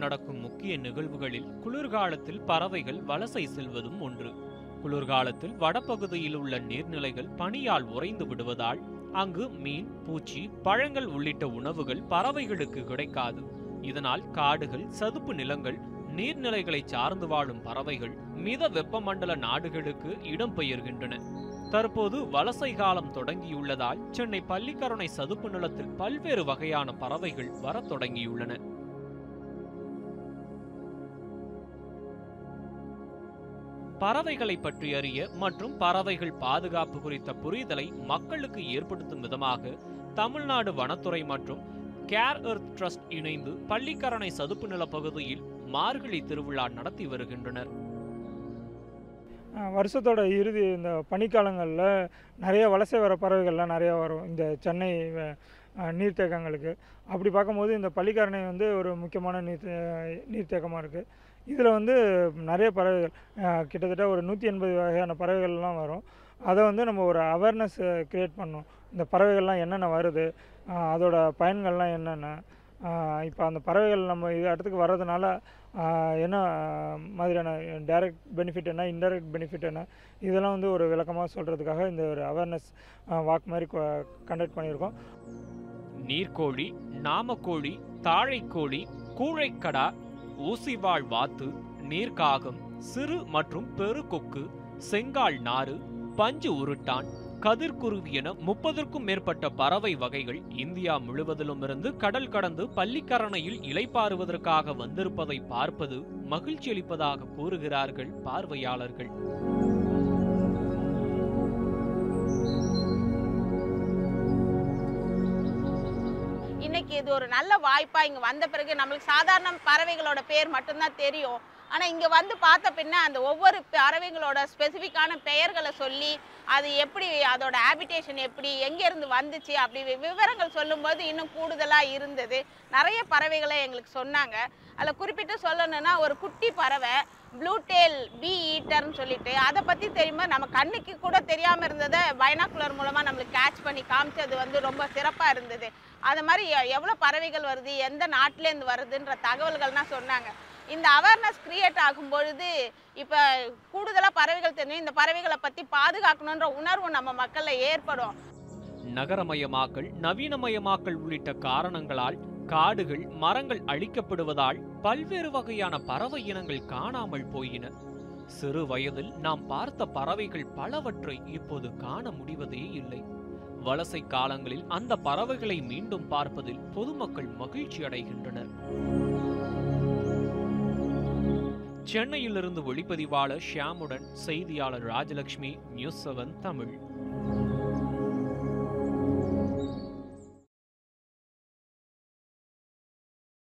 நடக்கும் முக்கிய நிகழ்வுகளில் குளிர்காலத்தில் பறவைகள் வலசை செல்வதும் ஒன்று. குளிர்காலத்தில் வடபகுதியில் உள்ள நீர்நிலைகள் பனியால் உறைந்து விடுவதால் அங்கு மீன் பூச்சி பழங்கள் உள்ளிட்ட உணவுகள் பறவைகளுக்கு கிடைக்காது. இதனால் காடுகள் சதுப்பு நிலங்கள் நீர்நிலைகளை சார்ந்து வாழும் பறவைகள் மித வெப்பமண்டல நாடுகளுக்கு இடம்பெயர்கின்றன. தற்போது வலசை காலம் தொடங்கியுள்ளதால் சென்னை பள்ளிக்கரணை சதுப்பு நிலத்தில் பல்வேறு வகையான பறவைகள் வரத் தொடங்கியுள்ளன. பறவைகளை பற்றி அறிய மற்றும் பறவைகள் பாதுகாப்பு குறித்த புரிதலை மக்களுக்கு ஏற்படுத்தும் விதமாக தமிழ்நாடு வனத்துறை மற்றும் கேர் எர்த் ட்ரஸ்ட் இணைந்து பள்ளிக்கரணை சதுப்பு நில பகுதியில் மார்கழி திருவிழா நடத்தி வருகின்றனர். வருஷத்தோட இறுதி இந்த பனிக்காலங்களில் நிறைய வலசை வர பறவைகள்லாம் நிறையா வரும். இந்த சென்னை நீர்த்தேக்கங்களுக்கு. அப்படி பார்க்கும்போது இந்த பள்ளிக்கரணை வந்து ஒரு முக்கியமான நீர் நீர்த்தேக்கமாக இருக்குது இதில் வந்து நிறைய பறவைகள் கிட்டத்தட்ட ஒரு நூற்றி எண்பது வகையான பறவைகள்லாம் வரும். அதை வந்து நம்ம ஒரு அவேர்னஸ் க்ரியேட் பண்ணோம் இந்த பறவைகள்லாம் என்னென்ன வருது அதோட பயன்கள்லாம் என்னென்ன இப்போ அந்த பறவைகள் நம்ம இது இடத்துக்கு வர்றதுனால என்ன மாதிரியான டைரக்ட் பெனிஃபிட் என்ன இன்டைரக்ட் பெனிஃபிட் என்ன இதெல்லாம் வந்து ஒரு விளக்கமாக சொல்கிறதுக்காக இந்த ஒரு அவேர்னஸ் வாக் மாதிரி கண்டக்ட் பண்ணியிருக்கோம். நீர்க்கோழி நாமக்கோழி தாழைக்கோழி கூழைக்கடா ஊசிவாள் வாத்து நீர்க்காகம் சிறு மற்றும் பெருகொக்கு செங்கால் நாறு பஞ்சு உருட்டான் கதிர்குருவி என முப்பதற்கும் மேற்பட்ட பறவை வகைகள் இந்தியா முழுவதிலும் இருந்து கடல் கடந்து பள்ளிக்கரணையில் இலைப்பாறுவதற்காக வந்திருப்பதை பார்ப்பது மகிழ்ச்சி அளிப்பதாக கூறுகிறார்கள் பார்வையாளர்கள். இன்னைக்கு இது ஒரு நல்ல வாய்ப்பாக இங்கே வந்த பிறகு நம்மளுக்கு சாதாரண பறவைகளோட பேர் மட்டும்தான் தெரியும். ஆனால் இங்கே வந்து பார்த்த பின்ன அந்த ஒவ்வொரு பறவைகளோட ஸ்பெசிஃபிக்கான பெயர்களை சொல்லி அது எப்படி அதோட ஹேபிடேஷன் எப்படி எங்கேருந்து வந்துச்சு அப்படி விவரங்கள் சொல்லும்போது இன்னும் கூடுதலாக இருந்தது. நிறைய பறவைகளை எங்களுக்கு சொன்னாங்க. அதில் குறிப்பிட்டு சொல்லணும்னா ஒரு குட்டி பறவை ப்ளூடேல் பிஇ பி சொல்லிட்டு அதை பற்றி தெரியுமா? நம்ம கண்ணுக்கு கூட தெரியாமல் இருந்ததை பைனாக்குலர் மூலமாக நம்மளுக்கு கேட்ச் பண்ணி காமிச்சது வந்து ரொம்ப சிறப்பாக இருந்தது. அது மாதிரி எவ்வளோ பறவைகள் வருது எந்த நாட்டிலேருந்து வருதுன்ற தகவல்கள்லாம் சொன்னாங்க. இந்த அவேர்னஸ் கிரியேட் ஆகும் பொழுது இப்போ கூடுதலாக பறவைகள் தெரியும். இந்த பறவைகளை பற்றி பாதுகாக்கணுன்ற உணர்வு நம்ம மக்களில் ஏற்படும். நகரமயமாக்கல் நவீனமயமாக்கல் உள்ளிட்ட காரணங்களால் காடுகள் மரங்கள் அழிக்கப்படுவதால் பல்வேறு வகையான பறவை இனங்கள் காணாமல் போயின. சிறு வயதில் நாம் பார்த்த பறவைகள் பலவற்றை இப்போது காண முடிவதே இல்லை. வலசை காலங்களில் அந்த பறவைகளை மீண்டும் பார்ப்பதில் பொதுமக்கள் மகிழ்ச்சி அடைகின்றனர். சென்னையிலிருந்து ஒளிப்பதிவாளர் ஷியாமுடன் செய்தியாளர் ராஜலட்சுமி நியூஸ் செவன் தமிழ்.